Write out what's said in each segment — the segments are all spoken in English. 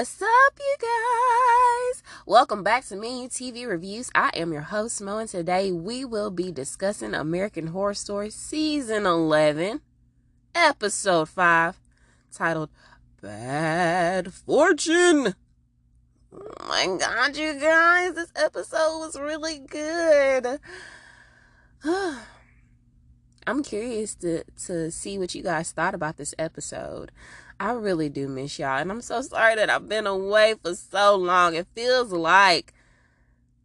What's up, you guys? Welcome back to Menu TV Reviews. I am your host, Mo, and today we will be discussing American Horror Story Season 11, Episode 5, titled Bad Fortune. Oh my god, you guys, this episode was really good. I'm curious to, to see what you guys thought about this episode. I really do miss y'all. And I'm so sorry that I've been away for so long. It feels like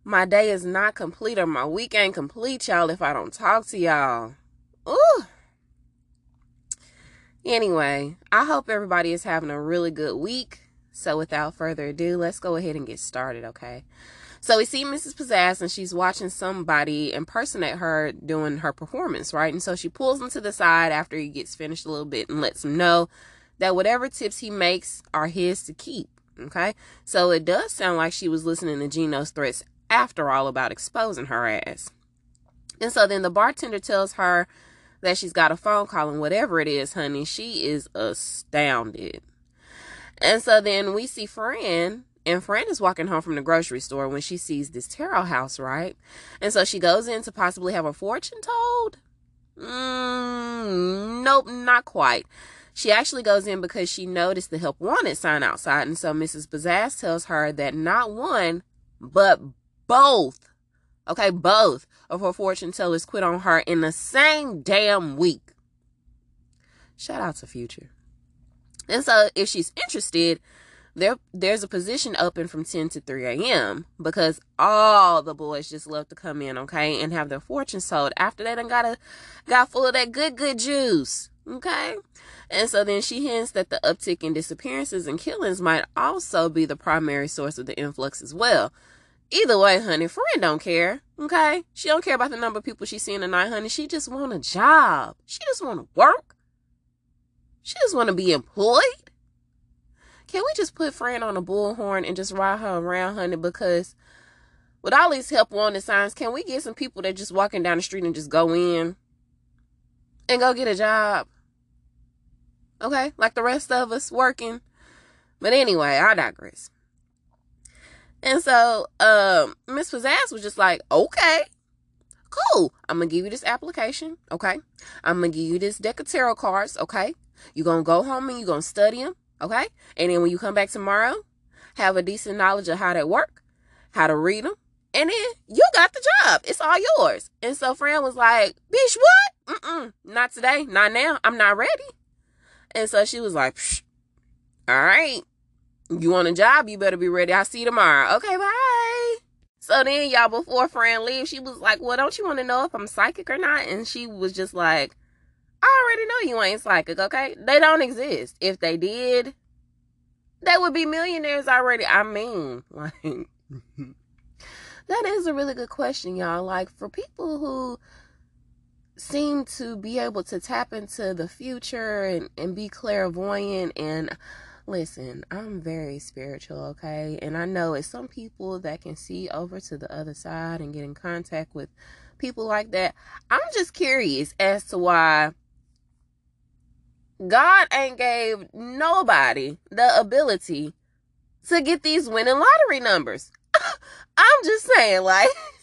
my day is not complete or my week ain't complete, y'all, if I don't talk to y'all. Ooh. Anyway, I hope everybody is having a really good week. So without further ado, let's go ahead and get started, okay? So we see Mrs. Pizazz and she's watching somebody impersonate her doing her performance, right? And so she pulls him to the side after he gets finished a little bit and lets him know that whatever tips he makes are his to keep. Okay. So it does sound like she was listening to Gino's threats after all about exposing her ass. And so then the bartender tells her that she's got a phone call and whatever it is, honey, she is astounded. And so then we see Fran, and Fran is walking home from the grocery store when she sees this tarot house, right? And so she goes in to possibly have a fortune told. Mm, nope, not quite. She actually goes in because she noticed the help wanted sign outside. And so Mrs. Pizazz tells her that not one, but both, okay, both of her fortune tellers quit on her in the same damn week. Shout out to Future. And so if she's interested, there there's a position open from 10 to 3 a.m. because all the boys just love to come in, okay, and have their fortunes told after they done got a got full of that good good juice. Okay. And so then she hints that the uptick in disappearances and killings might also be the primary source of the influx as well. Either way, honey, Fran don't care. Okay? She don't care about the number of people she's seeing tonight, honey. She just want a job. She just want to work. She just want to be employed. Can we just put Fran on a bullhorn and just ride her around, honey? Because with all these help wanted signs, can we get some people that just walking down the street and just go in and go get a job? Okay? Like the rest of us working. But anyway, I digress. And so, um, Miss Pizazz was just like, okay, cool. I'm gonna give you this application, okay? I'm gonna give you this deck of tarot cards, okay? You're gonna go home and you're gonna study them, okay? And then when you come back tomorrow, have a decent knowledge of how they work, how to read them, and then you got the job. It's all yours. And so Fran was like, bitch, what? Mm-mm, not today, not now. I'm not ready. And so she was like, all right, you want a job? You better be ready. I'll see you tomorrow. Okay, bye. So then, y'all, before Fran leaves, she was like, well, don't you want to know if I'm psychic or not? And she was just like, I already know you ain't psychic, okay? They don't exist. If they did, they would be millionaires already. I mean, like, that is a really good question, y'all. Like, for people who seem to be able to tap into the future and, and be clairvoyant and listen i'm very spiritual okay? And i know it's some people that can see over to the other side and get in contact with people like that. I'm just curious as to why god ain't gave nobody the ability to get these winning lottery numbers. I'm just saying like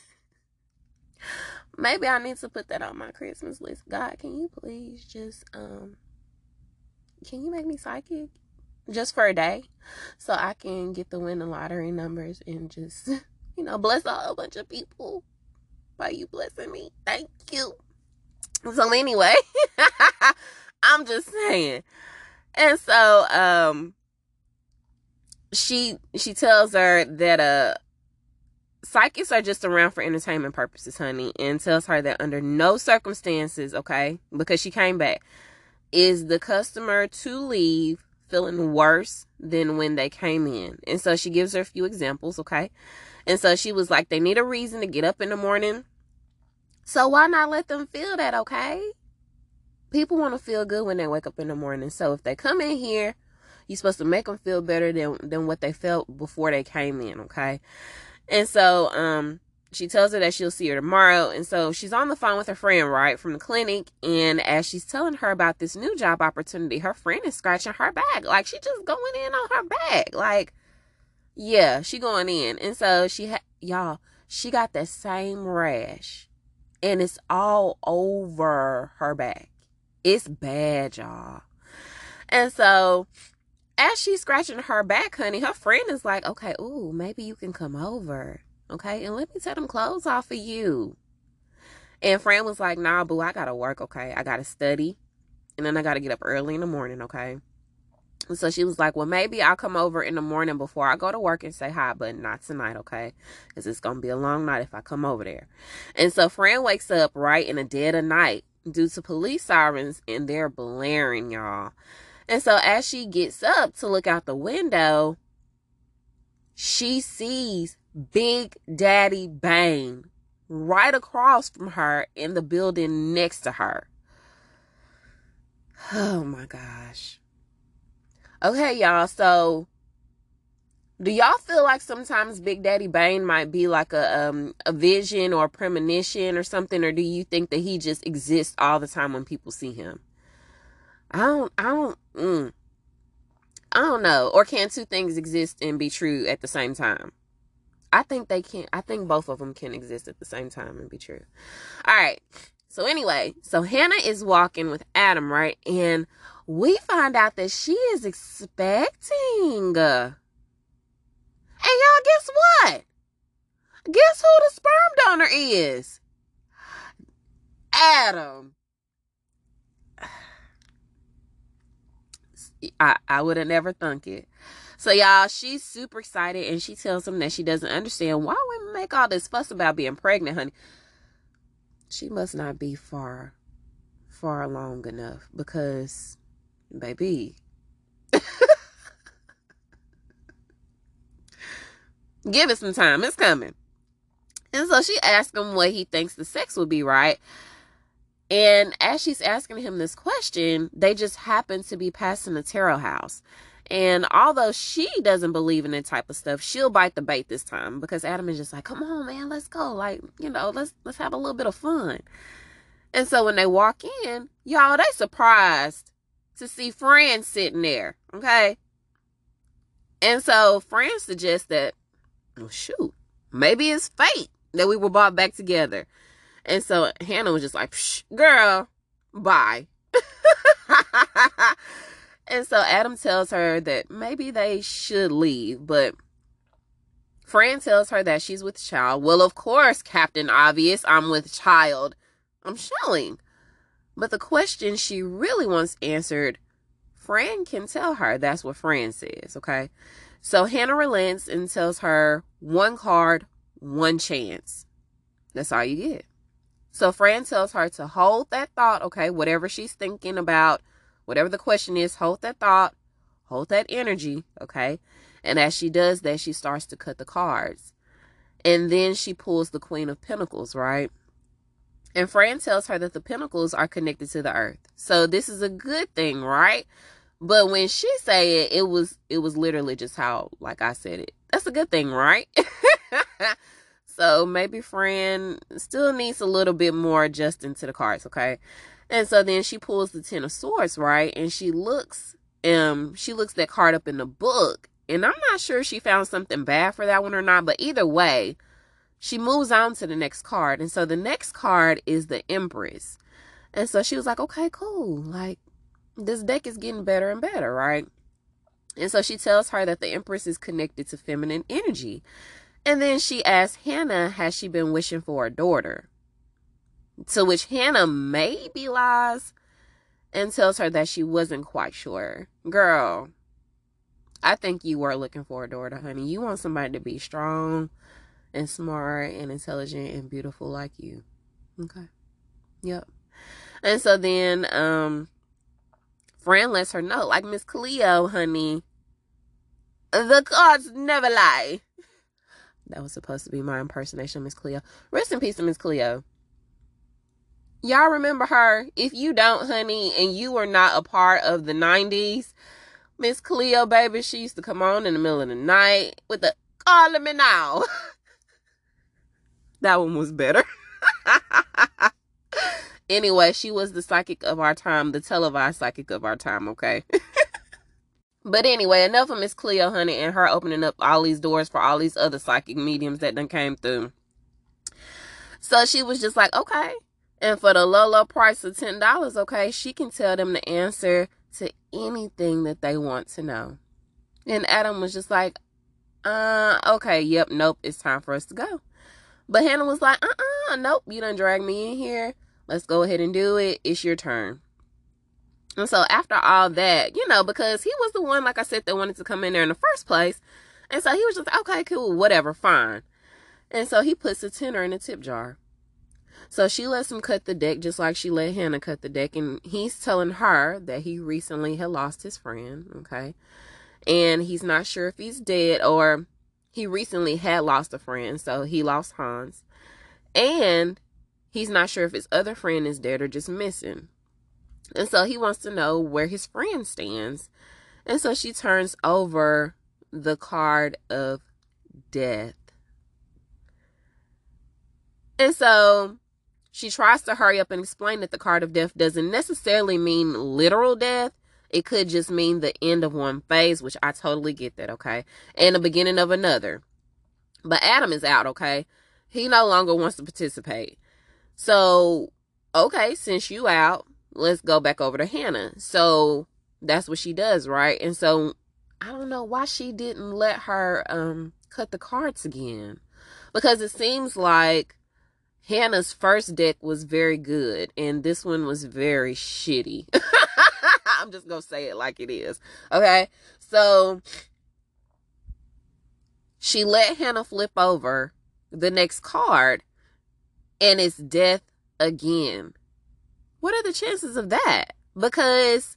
maybe I need to put that on my Christmas list. God, can you please just um can you make me psychic just for a day so I can get the winning lottery numbers and just you know bless a whole bunch of people by you blessing me. Thank you. So anyway, I'm just saying. And so um she she tells her that uh psychics are just around for entertainment purposes, honey, and tells her that under no circumstances, okay, because she came back, is the customer to leave feeling worse than when they came in. And so she gives her a few examples, okay? And so she was like, they need a reason to get up in the morning. So why not let them feel that, okay? People want to feel good when they wake up in the morning. So if they come in here, you're supposed to make them feel better than than what they felt before they came in, okay? And so um she tells her that she'll see her tomorrow. And so she's on the phone with her friend, right, from the clinic. And as she's telling her about this new job opportunity, her friend is scratching her back. Like she just going in on her back. Like, Yeah, she going in. And so she had, y'all, she got that same rash and it's all over her back. It's bad, y'all. And so as she's scratching her back, honey, her friend is like, okay, ooh, maybe you can come over. Okay, and let me take them clothes off of you. And Fran was like, nah, boo, I gotta work, okay? I gotta study. And then I gotta get up early in the morning, okay? So she was like, well, maybe I'll come over in the morning before I go to work and say hi, but not tonight, okay? Because it's gonna be a long night if I come over there. And so Fran wakes up right in the dead of night due to police sirens and they're blaring, y'all. And so as she gets up to look out the window, she sees Big Daddy Bane right across from her in the building next to her. Oh my gosh. Okay, y'all. So, do y'all feel like sometimes Big Daddy Bane might be like a um a vision or a premonition or something, or do you think that he just exists all the time when people see him? I don't. I don't. Mm, I don't know. Or can two things exist and be true at the same time? I think they can. I think both of them can exist at the same time and be true. All right. So anyway, so Hannah is walking with Adam, right? And we find out that she is expecting. And y'all, guess what? Guess who the sperm donor is? Adam. I, I would have never thunk it. So y'all, she's super excited and she tells him that she doesn't understand why women make all this fuss about being pregnant, honey. She must not be far far along enough because baby give it some time it's coming and so she asked him what he thinks the sex will be right and as she's asking him this question they just happen to be passing the tarot house and although she doesn't believe in that type of stuff, she'll bite the bait this time because Adam is just like, "Come on, man, let's go. Like, you know, let's let's have a little bit of fun." And so when they walk in, y'all, they surprised to see Fran sitting there. Okay. And so Fran suggests that, well, shoot, maybe it's fate that we were brought back together. And so Hannah was just like, girl, bye. And so Adam tells her that maybe they should leave, but Fran tells her that she's with child. Well, of course, Captain Obvious, I'm with child. I'm showing. But the question she really wants answered, Fran can tell her. That's what Fran says, okay? So Hannah relents and tells her one card, one chance. That's all you get. So Fran tells her to hold that thought, okay, whatever she's thinking about whatever the question is, hold that thought, hold that energy, okay? And as she does that, she starts to cut the cards. And then she pulls the Queen of Pentacles, right? And Fran tells her that the pentacles are connected to the earth. So this is a good thing, right? But when she said it, it was it was literally just how like I said it. That's a good thing, right? so maybe Fran still needs a little bit more adjusting to the cards, okay? And so then she pulls the Ten of Swords, right? And she looks, um, she looks that card up in the book. And I'm not sure she found something bad for that one or not, but either way, she moves on to the next card. And so the next card is the Empress. And so she was like, okay, cool. Like, this deck is getting better and better, right? And so she tells her that the Empress is connected to feminine energy. And then she asks Hannah, has she been wishing for a daughter? To which Hannah maybe lies and tells her that she wasn't quite sure. Girl, I think you were looking for a daughter, honey. You want somebody to be strong and smart and intelligent and beautiful like you. Okay. Yep. And so then um Fran lets her know, like Miss Cleo, honey, the cards never lie. That was supposed to be my impersonation of Miss Cleo. Rest in peace to Miss Cleo. Y'all remember her? If you don't, honey, and you were not a part of the 90s, Miss Cleo, baby, she used to come on in the middle of the night with the call me now. that one was better. anyway, she was the psychic of our time, the televised psychic of our time, okay? But anyway, enough of Miss Cleo, honey, and her opening up all these doors for all these other psychic mediums that then came through. So she was just like, okay. And for the low, low price of $10, okay, she can tell them the answer to anything that they want to know. And Adam was just like, uh, okay, yep, nope, it's time for us to go. But Hannah was like, uh-uh, nope, you done drag me in here. Let's go ahead and do it. It's your turn. And so after all that, you know, because he was the one, like I said, that wanted to come in there in the first place. And so he was just, okay, cool, whatever, fine. And so he puts a tenner in a tip jar. So she lets him cut the deck just like she let Hannah cut the deck. And he's telling her that he recently had lost his friend. Okay. And he's not sure if he's dead or he recently had lost a friend. So he lost Hans. And he's not sure if his other friend is dead or just missing. And so he wants to know where his friend stands. And so she turns over the card of death. And so she tries to hurry up and explain that the card of death doesn't necessarily mean literal death. It could just mean the end of one phase, which I totally get that, okay? And the beginning of another. But Adam is out, okay? He no longer wants to participate. So, okay, since you out, let's go back over to Hannah. So that's what she does, right? And so I don't know why she didn't let her um cut the cards again. Because it seems like Hannah's first deck was very good and this one was very shitty. I'm just going to say it like it is. Okay? So she let Hannah flip over the next card and it's death again. What are the chances of that? Because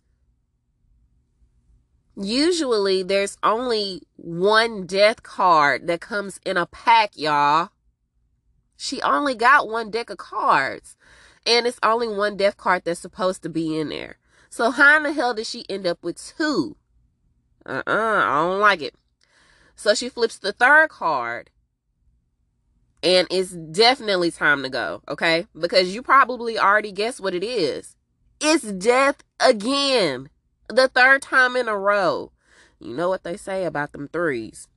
usually there's only one death card that comes in a pack, y'all. She only got one deck of cards. And it's only one death card that's supposed to be in there. So how in the hell did she end up with two? Uh-uh, I don't like it. So she flips the third card and it's definitely time to go, okay? Because you probably already guessed what it is. It's death again. The third time in a row. You know what they say about them threes.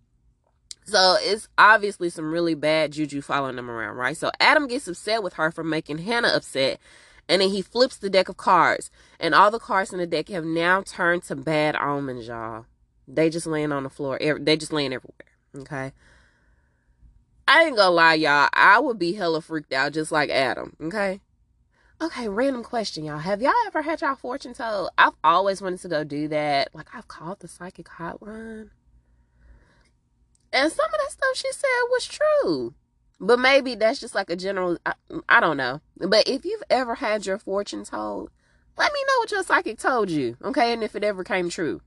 So it's obviously some really bad juju following them around, right? So Adam gets upset with her for making Hannah upset. And then he flips the deck of cards. And all the cards in the deck have now turned to bad omens, y'all. They just laying on the floor. They just laying everywhere. Okay. I ain't gonna lie, y'all. I would be hella freaked out just like Adam, okay? Okay, random question, y'all. Have y'all ever had y'all fortune told? I've always wanted to go do that. Like, I've called the psychic hotline. And some of that stuff she said was true. But maybe that's just like a general, I, I don't know. But if you've ever had your fortune told, let me know what your psychic told you, okay? And if it ever came true.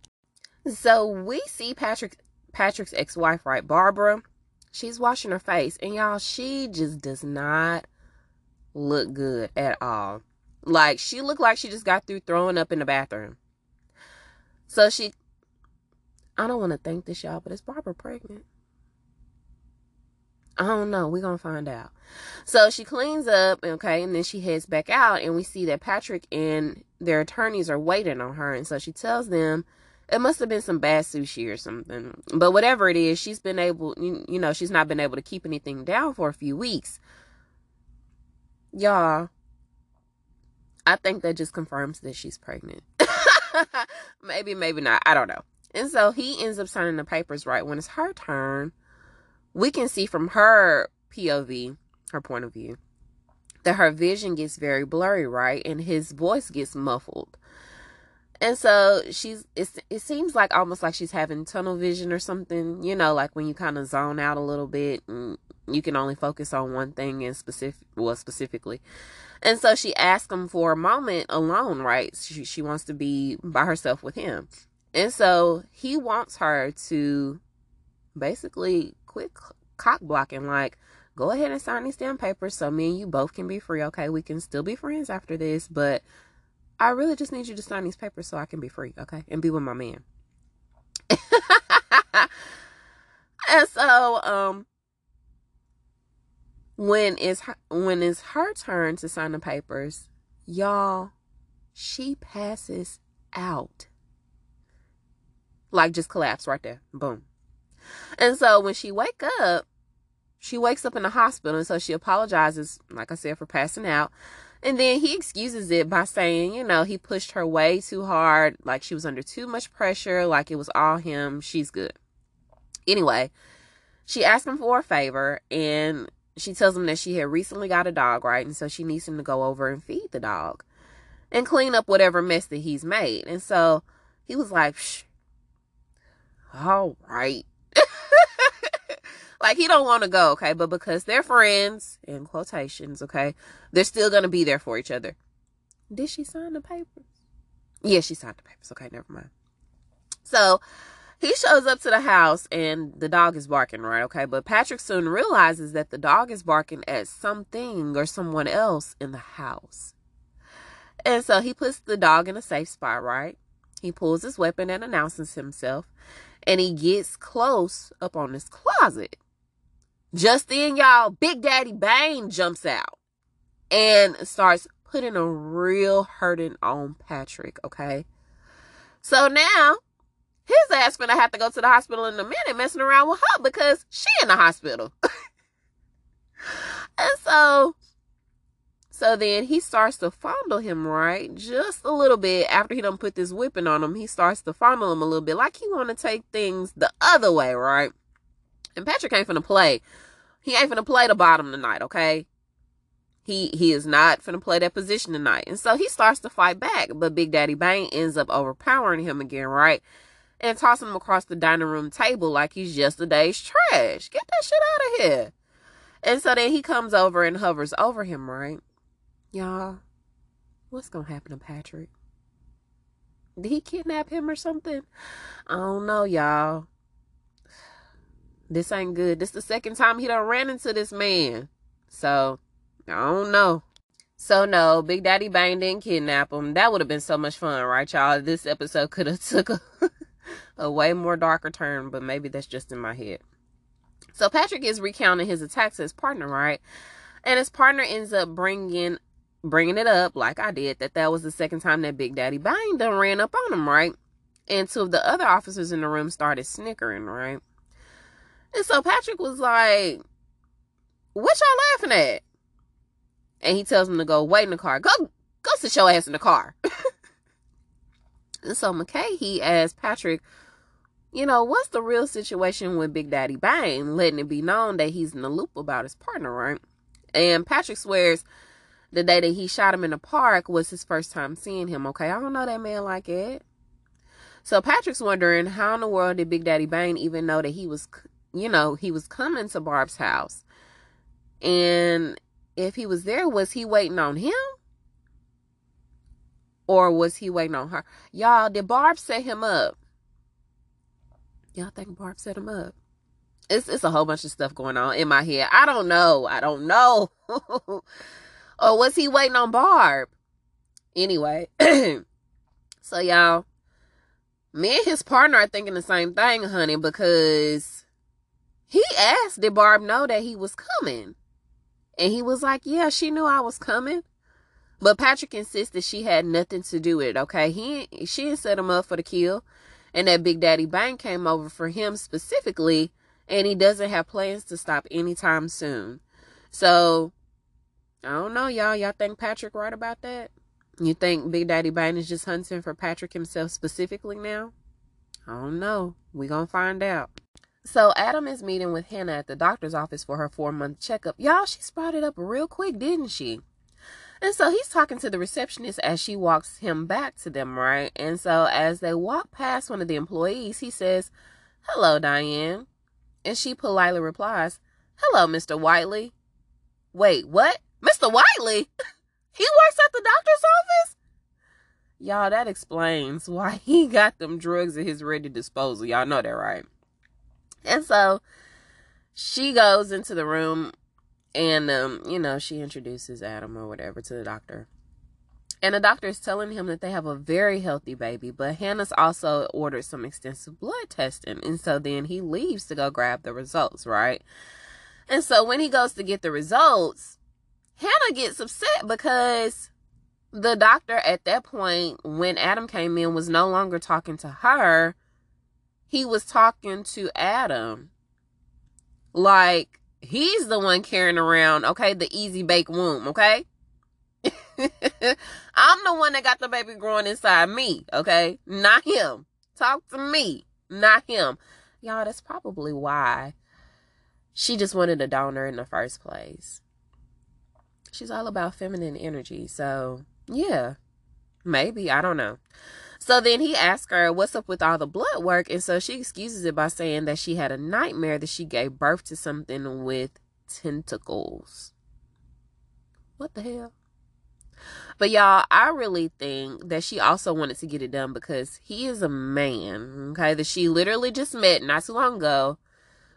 So we see Patrick Patrick's ex-wife, right, Barbara she's washing her face and y'all she just does not look good at all like she looked like she just got through throwing up in the bathroom so she i don't want to think this y'all but is barbara pregnant I don't know. We're going to find out. So she cleans up, okay, and then she heads back out, and we see that Patrick and their attorneys are waiting on her. And so she tells them it must have been some bad sushi or something. But whatever it is, she's been able, you, you know, she's not been able to keep anything down for a few weeks. Y'all, I think that just confirms that she's pregnant. maybe, maybe not. I don't know. And so he ends up signing the papers right when it's her turn. We can see from her POV, her point of view, that her vision gets very blurry, right? And his voice gets muffled. And so she's it, it seems like almost like she's having tunnel vision or something, you know, like when you kind of zone out a little bit and you can only focus on one thing in specific well specifically. And so she asks him for a moment alone, right? She she wants to be by herself with him. And so he wants her to basically quit cock blocking like go ahead and sign these damn papers so me and you both can be free. Okay, we can still be friends after this, but I really just need you to sign these papers so I can be free, okay? And be with my man. and so, um, when it's when it's her turn to sign the papers, y'all, she passes out. Like just collapse right there. Boom. And so when she wake up, she wakes up in the hospital and so she apologizes, like I said, for passing out. And then he excuses it by saying, you know, he pushed her way too hard, like she was under too much pressure, like it was all him. She's good. Anyway, she asked him for a favor and she tells him that she had recently got a dog, right? And so she needs him to go over and feed the dog and clean up whatever mess that he's made. And so he was like, Shh, all right. like he don't want to go, okay? But because they're friends, in quotations, okay, they're still gonna be there for each other. Did she sign the papers? Yeah, she signed the papers. Okay, never mind. So he shows up to the house and the dog is barking, right? Okay, but Patrick soon realizes that the dog is barking at something or someone else in the house. And so he puts the dog in a safe spot, right? He pulls his weapon and announces himself, and he gets close up on this closet. Just then, y'all, Big Daddy Bane jumps out and starts putting a real hurting on Patrick, okay? So now his ass gonna have to go to the hospital in a minute messing around with her because she in the hospital. and so so then he starts to fondle him, right? Just a little bit after he done put this whipping on him. He starts to fondle him a little bit, like he want to take things the other way, right? And Patrick ain't finna play. He ain't finna play the bottom tonight, okay? He he is not finna play that position tonight. And so he starts to fight back, but Big Daddy Bang ends up overpowering him again, right? And tossing him across the dining room table like he's yesterday's trash. Get that shit out of here. And so then he comes over and hovers over him, right? Y'all, what's gonna happen to Patrick? Did he kidnap him or something? I don't know, y'all. This ain't good. This the second time he done ran into this man. So, I don't know. So no, Big Daddy Bane didn't kidnap him. That would have been so much fun, right, y'all? This episode could have took a, a way more darker turn, but maybe that's just in my head. So Patrick is recounting his attacks to his partner, right? And his partner ends up bringing bringing it up like I did that that was the second time that Big Daddy Bane done ran up on him, right? And two of the other officers in the room started snickering, right? And so Patrick was like, "What y'all laughing at?" And he tells him to go wait in the car. Go, go sit your ass in the car. and so McKay he asked Patrick, you know, what's the real situation with Big Daddy Bane, letting it be known that he's in the loop about his partner, right? And Patrick swears the day that he shot him in the park was his first time seeing him. Okay, I don't know that man like it. So Patrick's wondering how in the world did Big Daddy Bane even know that he was, you know, he was coming to Barb's house, and if he was there, was he waiting on him? Or was he waiting on her? Y'all, did Barb set him up? Y'all think Barb set him up? It's it's a whole bunch of stuff going on in my head. I don't know. I don't know. Or was he waiting on Barb? Anyway, so y'all, me and his partner are thinking the same thing, honey, because he asked, did Barb know that he was coming? And he was like, yeah, she knew I was coming. But Patrick insisted she had nothing to do with it, okay? He she set him up for the kill. And that Big Daddy Bang came over for him specifically, and he doesn't have plans to stop anytime soon. So I don't know, y'all. Y'all think Patrick right about that? You think Big Daddy Bang is just hunting for Patrick himself specifically now? I don't know. We gonna find out. So Adam is meeting with Hannah at the doctor's office for her four month checkup. Y'all, she sprouted up real quick, didn't she? And so he's talking to the receptionist as she walks him back to them, right? And so as they walk past one of the employees, he says, Hello, Diane. And she politely replies, Hello, Mr. Whiteley. Wait, what? Mr. Whiteley? He works at the doctor's office? Y'all, that explains why he got them drugs at his ready disposal. Y'all know that, right? And so she goes into the room and um, you know, she introduces Adam or whatever to the doctor. And the doctor is telling him that they have a very healthy baby, but Hannah's also ordered some extensive blood testing. And so then he leaves to go grab the results, right? And so when he goes to get the results, Hannah gets upset because the doctor at that point, when Adam came in, was no longer talking to her, he was talking to Adam. Like he's the one carrying around, okay, the easy bake womb, okay? I'm the one that got the baby growing inside me, okay? Not him. Talk to me, not him. Y'all, that's probably why she just wanted a donor in the first place. She's all about feminine energy. So, yeah, maybe. I don't know. So then he asks her, What's up with all the blood work? And so she excuses it by saying that she had a nightmare that she gave birth to something with tentacles. What the hell? But y'all, I really think that she also wanted to get it done because he is a man, okay, that she literally just met not too long ago.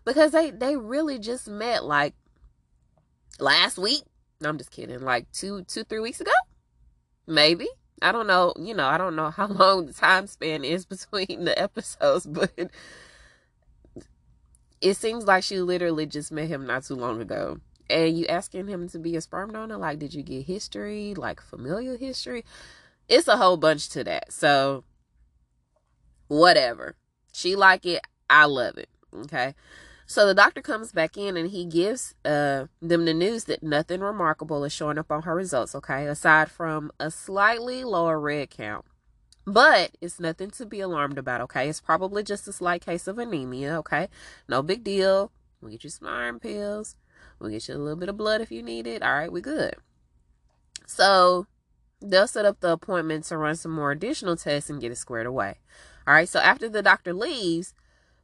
Because they they really just met like last week. No, I'm just kidding. Like two, two, three weeks ago? Maybe. I don't know, you know, I don't know how long the time span is between the episodes, but it seems like she literally just met him not too long ago. And you asking him to be a sperm donor, like, did you get history, like familial history? It's a whole bunch to that. So, whatever. She like it. I love it. Okay. So the doctor comes back in and he gives uh, them the news that nothing remarkable is showing up on her results, okay, aside from a slightly lower red count. But it's nothing to be alarmed about, okay? It's probably just a slight case of anemia, okay? No big deal. We'll get you some iron pills. We'll get you a little bit of blood if you need it. All right, we good. So they'll set up the appointment to run some more additional tests and get it squared away. All right, so after the doctor leaves,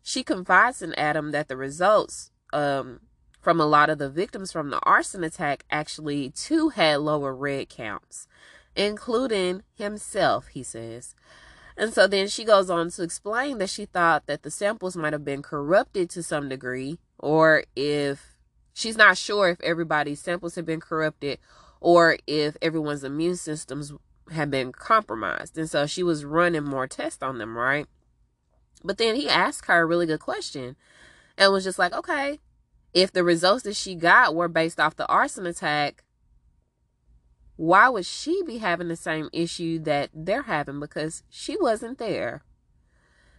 she confides in Adam that the results um, from a lot of the victims from the arson attack actually too had lower red counts, including himself, he says. And so then she goes on to explain that she thought that the samples might have been corrupted to some degree, or if she's not sure if everybody's samples have been corrupted or if everyone's immune systems have been compromised. And so she was running more tests on them, right? But then he asked her a really good question and was just like, okay, if the results that she got were based off the arson attack, why would she be having the same issue that they're having? Because she wasn't there.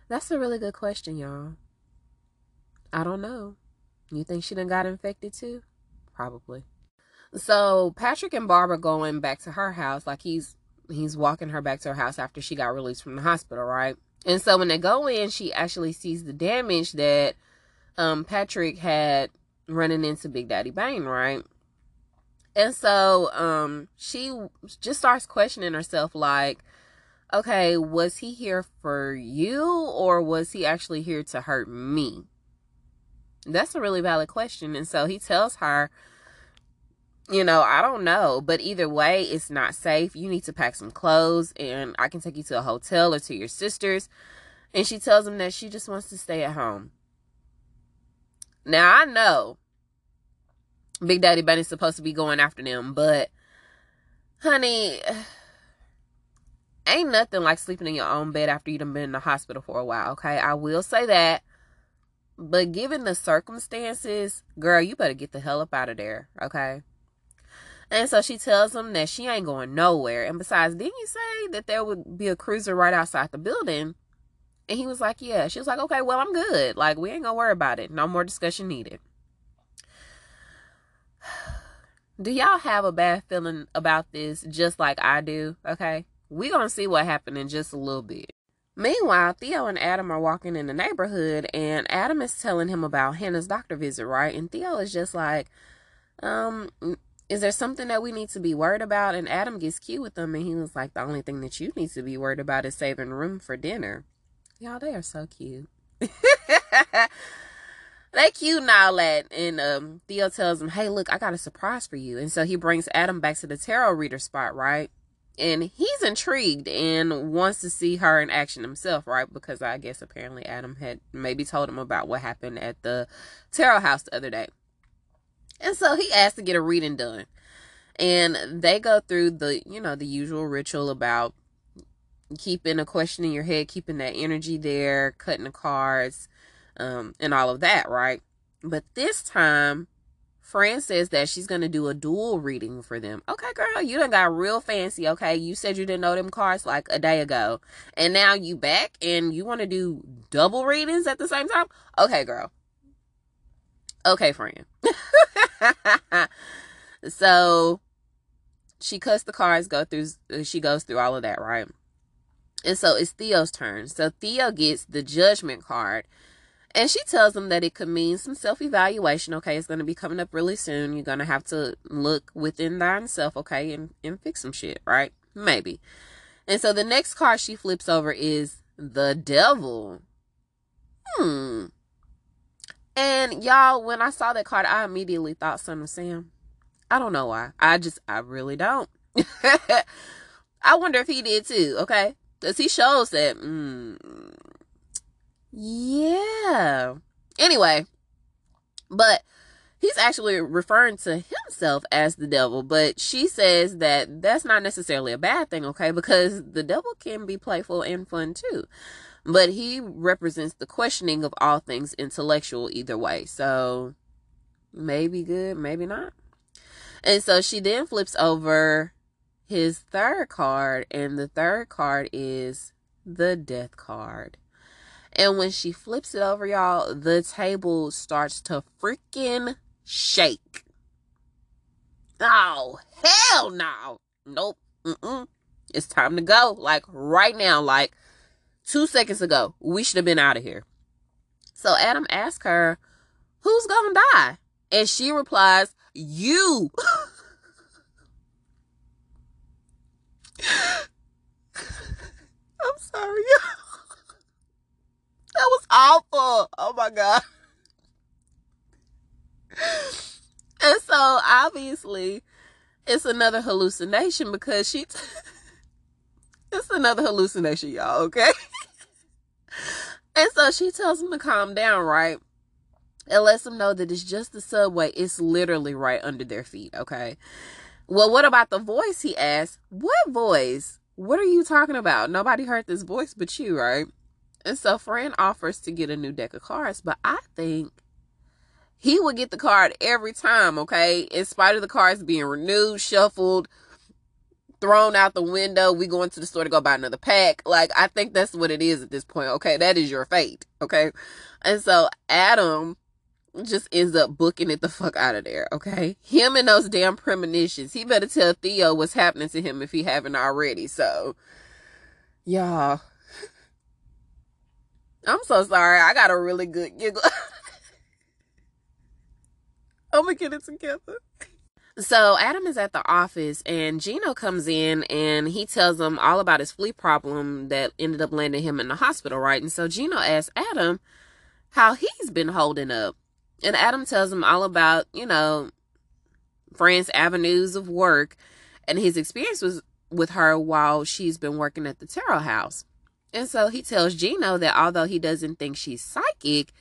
That's a really good question, y'all. I don't know. You think she done got infected too? Probably. So Patrick and Barbara going back to her house, like he's he's walking her back to her house after she got released from the hospital, right? And so when they go in, she actually sees the damage that um, Patrick had running into Big Daddy Bane, right? And so um, she just starts questioning herself like, okay, was he here for you or was he actually here to hurt me? That's a really valid question. And so he tells her, you know, I don't know, but either way, it's not safe. You need to pack some clothes, and I can take you to a hotel or to your sister's. And she tells him that she just wants to stay at home. Now, I know Big Daddy Bunny's supposed to be going after them, but honey, ain't nothing like sleeping in your own bed after you've been in the hospital for a while, okay? I will say that. But given the circumstances, girl, you better get the hell up out of there, okay? And so she tells him that she ain't going nowhere. And besides, didn't you say that there would be a cruiser right outside the building? And he was like, Yeah. She was like, Okay, well, I'm good. Like, we ain't gonna worry about it. No more discussion needed. Do y'all have a bad feeling about this just like I do? Okay. we gonna see what happened in just a little bit. Meanwhile, Theo and Adam are walking in the neighborhood and Adam is telling him about Hannah's doctor visit, right? And Theo is just like, um, is there something that we need to be worried about? And Adam gets cute with them, and he was like, the only thing that you need to be worried about is saving room for dinner. Y'all, they are so cute. they cute now, lad. And um, Theo tells him, hey, look, I got a surprise for you. And so he brings Adam back to the tarot reader spot, right? And he's intrigued and wants to see her in action himself, right? Because I guess apparently Adam had maybe told him about what happened at the tarot house the other day. And so he asked to get a reading done. And they go through the, you know, the usual ritual about keeping a question in your head, keeping that energy there, cutting the cards, um, and all of that, right? But this time, Fran says that she's gonna do a dual reading for them. Okay, girl, you done got real fancy. Okay, you said you didn't know them cards like a day ago, and now you back and you want to do double readings at the same time. Okay, girl. Okay, Fran. so she cuts the cards, go through. She goes through all of that, right? And so it's Theo's turn. So Theo gets the judgment card and she tells him that it could mean some self evaluation. Okay, it's going to be coming up really soon. You're going to have to look within thyself, okay, and, and fix some shit, right? Maybe. And so the next card she flips over is the devil. Hmm. And y'all, when I saw that card, I immediately thought Son of Sam. I don't know why. I just, I really don't. I wonder if he did too, okay? Because he shows that, mm, yeah. Anyway, but he's actually referring to himself as the devil, but she says that that's not necessarily a bad thing, okay? Because the devil can be playful and fun too. But he represents the questioning of all things intellectual either way. So maybe good, maybe not. And so she then flips over his third card, and the third card is the death card. And when she flips it over, y'all, the table starts to freaking shake. Oh, hell no. Nope. Mm-mm. It's time to go. Like right now, like two seconds ago, we should have been out of here. So Adam asks her, Who's gonna die? And she replies, You. I'm sorry. That was awful. Oh my God. And so obviously it's another hallucination because she t- it's another hallucination, y'all, okay? And so she tells him to calm down, right? And lets him know that it's just the subway. It's literally right under their feet, okay? Well, what about the voice? He asked. What voice? What are you talking about? Nobody heard this voice but you, right? And so Fran offers to get a new deck of cards, but I think he would get the card every time, okay? In spite of the cards being renewed, shuffled, thrown out the window, we go into the store to go buy another pack. Like, I think that's what it is at this point, okay? That is your fate, okay? And so Adam just ends up booking it the fuck out of there, okay? Him and those damn premonitions. He better tell Theo what's happening to him if he haven't already. So, y'all, I'm so sorry. I got a really good giggle. I'm gonna get it together. So Adam is at the office and Gino comes in and he tells him all about his flea problem that ended up landing him in the hospital, right? And so Gino asks Adam how he's been holding up. And Adam tells him all about, you know, Fran's avenues of work and his experience was with her while she's been working at the tarot house. And so he tells Gino that although he doesn't think she's psychic,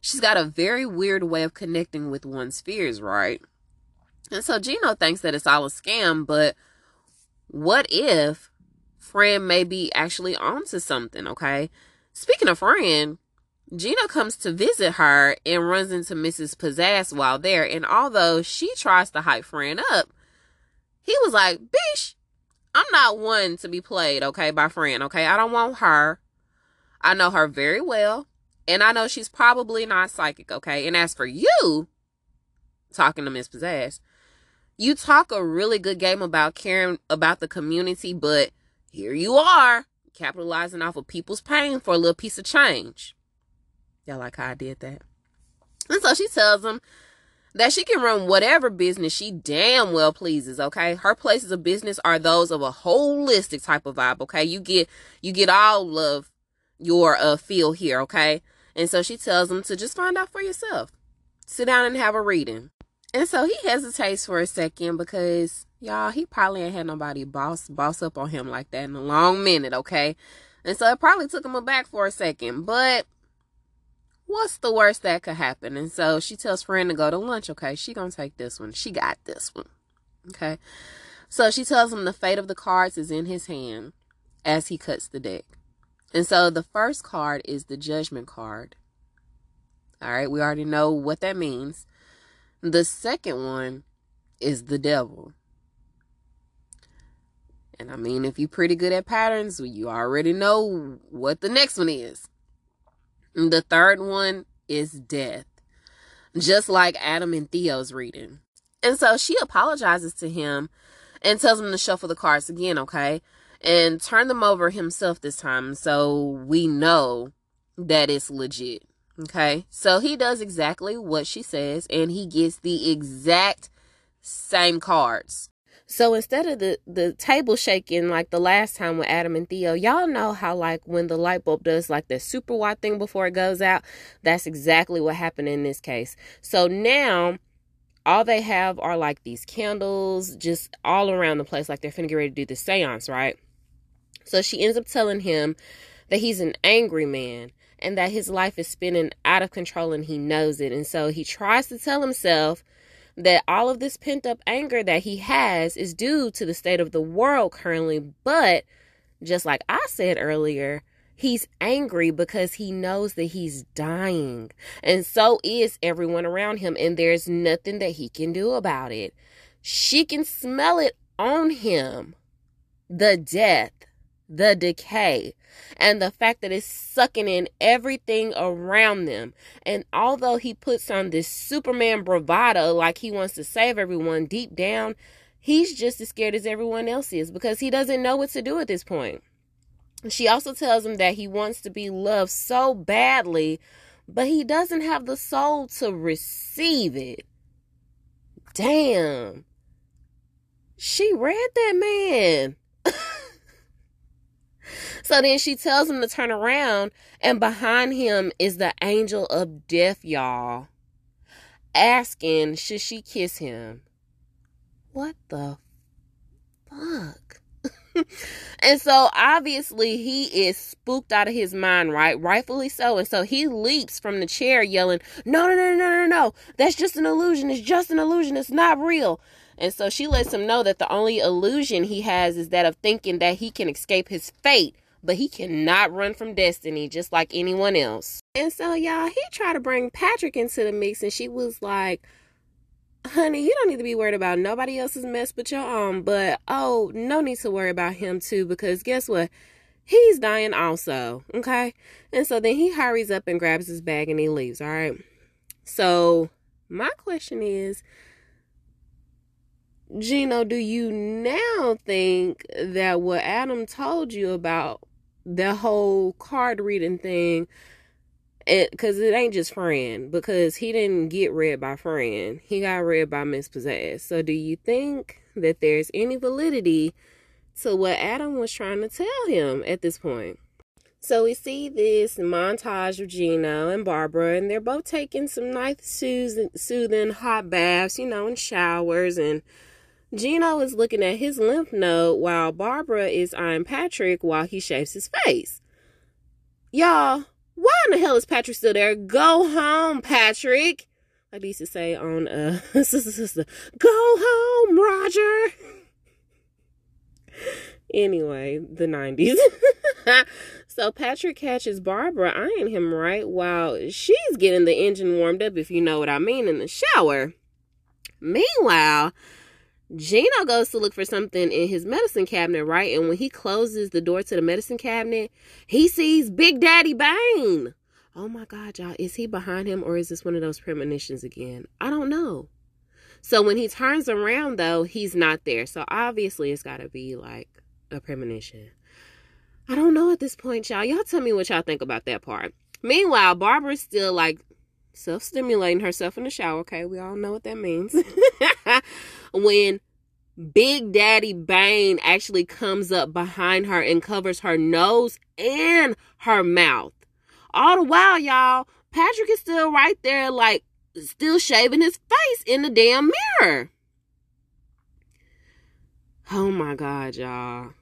she's got a very weird way of connecting with one's fears, right? And so Gino thinks that it's all a scam, but what if Fran may be actually onto something, okay? Speaking of Fran, Gino comes to visit her and runs into Mrs. Pizazz while there. And although she tries to hype Fran up, he was like, Bish, I'm not one to be played, okay, by Fran, okay? I don't want her. I know her very well. And I know she's probably not psychic, okay? And as for you, talking to Miss Pizazz, you talk a really good game about caring about the community, but here you are, capitalizing off of people's pain for a little piece of change. Y'all like how I did that? And so she tells him that she can run whatever business she damn well pleases okay? Her places of business are those of a holistic type of vibe okay? You get you get all of your uh feel here okay? And so she tells him to just find out for yourself. Sit down and have a reading and so he hesitates for a second because y'all he probably ain't had nobody boss boss up on him like that in a long minute okay and so it probably took him aback for a second but what's the worst that could happen? And so she tells Fran to go to lunch. Okay, she gonna take this one. She got this one. Okay. So she tells him the fate of the cards is in his hand as he cuts the deck. And so the first card is the judgment card. All right, we already know what that means. The second one is the devil. And I mean, if you're pretty good at patterns, you already know what the next one is. The third one is death, just like Adam and Theo's reading. And so she apologizes to him and tells him to shuffle the cards again, okay? And turn them over himself this time so we know that it's legit. Okay? So he does exactly what she says and he gets the exact same cards. So instead of the the table shaking like the last time with Adam and Theo, y'all know how like when the light bulb does like the super wide thing before it goes out, that's exactly what happened in this case. So now all they have are like these candles just all around the place, like they're finna get ready to do the seance, right? So she ends up telling him that he's an angry man and that his life is spinning out of control and he knows it. And so he tries to tell himself that all of this pent up anger that he has is due to the state of the world currently. But just like I said earlier, he's angry because he knows that he's dying. And so is everyone around him. And there's nothing that he can do about it. She can smell it on him the death the decay and the fact that it's sucking in everything around them. And although he puts on this Superman bravado, like he wants to save everyone, deep down, he's just as scared as everyone else is because he doesn't know what to do at this point. She also tells him that he wants to be loved so badly, but he doesn't have the soul to receive it. Damn. She read that man. So then she tells him to turn around, and behind him is the angel of death, y'all, asking, should she kiss him? What the fuck? and so obviously he is spooked out of his mind, right? Rightfully so. And so he leaps from the chair yelling, No, no, no, no, no, no. That's just an illusion. It's just an illusion. It's not real. And so she lets him know that the only illusion he has is that of thinking that he can escape his fate but he cannot run from destiny just like anyone else. And so, y'all, he tried to bring Patrick into the mix, and she was like, honey, you don't need to be worried about nobody else's mess but your own. But oh, no need to worry about him too, because guess what? He's dying also. Okay. And so then he hurries up and grabs his bag and he leaves. All right. So my question is, Gino, do you now think that what Adam told you about the whole card reading thing because it, it, ain't just Fran because he didn't get read by Fran he got read by miss Pizazz. So do you think that there's any validity to what adam was trying to tell him at this point? So we see this montage of Gino and Barbara, and they're both taking some nice soothing, soothing hot baths, you know, and showers, and Gino is looking at his lymph node while Barbara is eyeing Patrick while he shaves his face. Y'all, why in the hell is Patrick still there? Go home, Patrick. They used to say on uh. Go home, Roger. anyway, the 90s. so Patrick catches Barbara eyeing him right while she's getting the engine warmed up, if you know what I mean, in the shower. Meanwhile, Gino goes to look for something in his medicine cabinet, right? And when he closes the door to the medicine cabinet, he sees Big Daddy Bane. Oh my God, y'all. Is he behind him or is this one of those premonitions again? I don't know. So when he turns around, though, he's not there. So obviously, it's got to be like a premonition. I don't know at this point, y'all. Y'all tell me what y'all think about that part. Meanwhile, Barbara's still like self stimulating herself in the shower. Okay, we all know what that means. when Big Daddy Bane actually comes up behind her and covers her nose and her mouth. All the while, y'all, Patrick is still right there, like, still shaving his face in the damn mirror. Oh my God, y'all.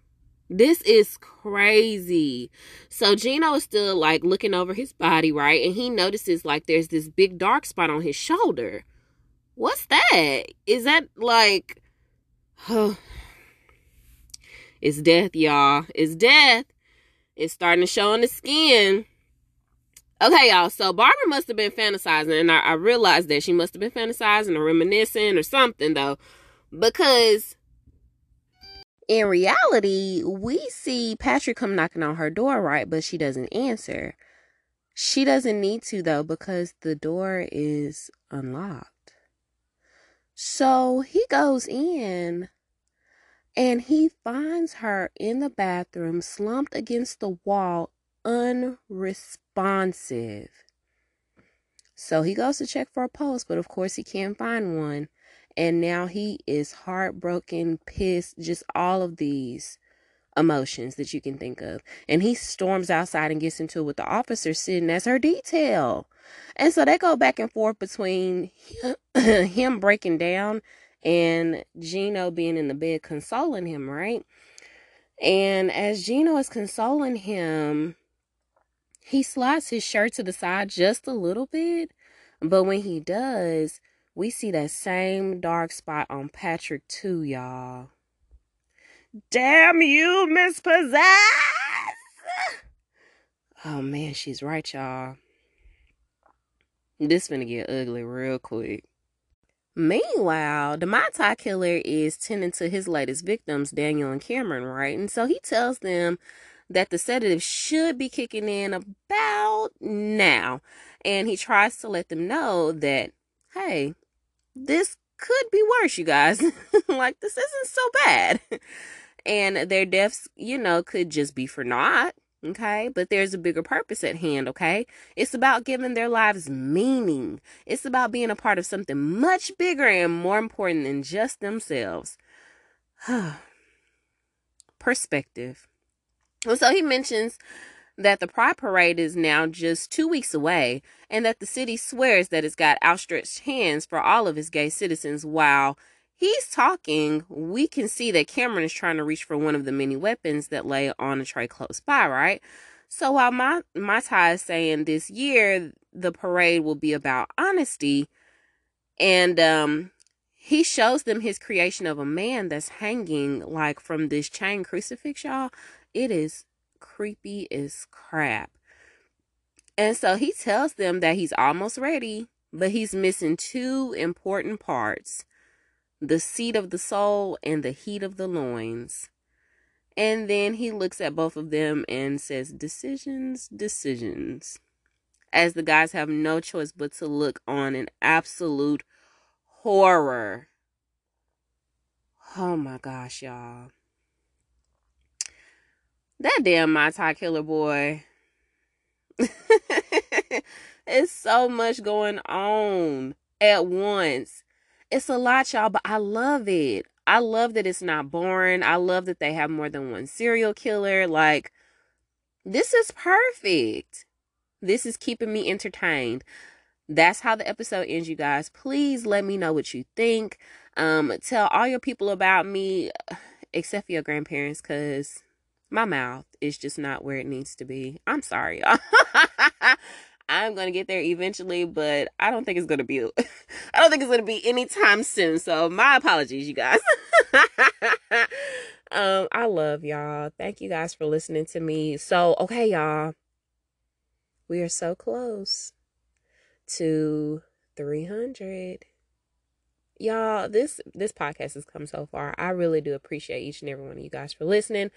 This is crazy. So Gino is still like looking over his body, right? And he notices like there's this big dark spot on his shoulder. What's that? Is that like huh? it's death, y'all. It's death. It's starting to show on the skin. Okay, y'all. So Barbara must have been fantasizing, and I, I realized that she must have been fantasizing or reminiscing or something, though, because in reality, we see Patrick come knocking on her door, right? But she doesn't answer. She doesn't need to, though, because the door is unlocked. So he goes in and he finds her in the bathroom, slumped against the wall, unresponsive. So he goes to check for a pulse, but of course he can't find one. And now he is heartbroken, pissed, just all of these emotions that you can think of. And he storms outside and gets into it with the officer sitting as her detail. And so they go back and forth between him breaking down and Gino being in the bed consoling him, right? And as Gino is consoling him, he slides his shirt to the side just a little bit. But when he does, we see that same dark spot on Patrick too, y'all. Damn you, Miss Pizazz! Oh man, she's right, y'all. This gonna get ugly real quick. Meanwhile, the Mai killer is tending to his latest victims, Daniel and Cameron, right? And so he tells them that the sedative should be kicking in about now. And he tries to let them know that, hey, this could be worse, you guys. like, this isn't so bad. and their deaths, you know, could just be for naught. Okay, but there's a bigger purpose at hand. Okay, it's about giving their lives meaning, it's about being a part of something much bigger and more important than just themselves. Perspective. So he mentions that the Pride Parade is now just two weeks away and that the city swears that it's got outstretched hands for all of its gay citizens. While he's talking, we can see that Cameron is trying to reach for one of the many weapons that lay on a tray close by, right? So while my Mai Tai is saying this year the parade will be about honesty, and um, he shows them his creation of a man that's hanging like from this chain crucifix, y'all. It is creepy as crap. And so he tells them that he's almost ready, but he's missing two important parts the seat of the soul and the heat of the loins. And then he looks at both of them and says, Decisions, decisions. As the guys have no choice but to look on in absolute horror. Oh my gosh, y'all. That damn Mai Tai killer boy. it's so much going on at once. It's a lot, y'all, but I love it. I love that it's not boring. I love that they have more than one serial killer. Like, this is perfect. This is keeping me entertained. That's how the episode ends, you guys. Please let me know what you think. Um, tell all your people about me, except for your grandparents, because my mouth is just not where it needs to be. I'm sorry, y'all. I'm gonna get there eventually, but I don't think it's gonna be. I don't think it's gonna be anytime soon. So my apologies, you guys. um, I love y'all. Thank you guys for listening to me. So okay, y'all, we are so close to 300 y'all this this podcast has come so far i really do appreciate each and every one of you guys for listening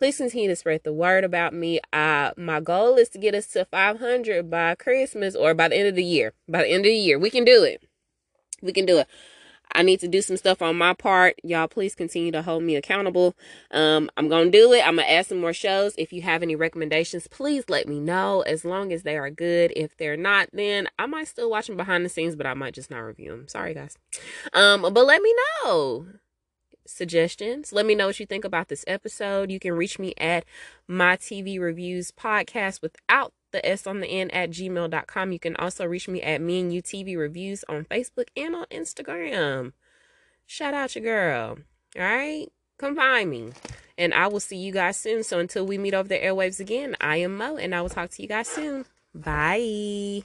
Please continue to spread the word about me. Uh, my goal is to get us to 500 by Christmas or by the end of the year. By the end of the year, we can do it. We can do it. I need to do some stuff on my part. Y'all, please continue to hold me accountable. Um, I'm going to do it. I'm going to add some more shows. If you have any recommendations, please let me know as long as they are good. If they're not, then I might still watch them behind the scenes, but I might just not review them. Sorry, guys. Um, but let me know suggestions. Let me know what you think about this episode. You can reach me at my TV reviews podcast without the S on the end at gmail.com. You can also reach me at me and you TV reviews on Facebook and on Instagram. Shout out your girl. All right. Come find me. And I will see you guys soon. So until we meet over the airwaves again, I am Mo and I will talk to you guys soon. Bye.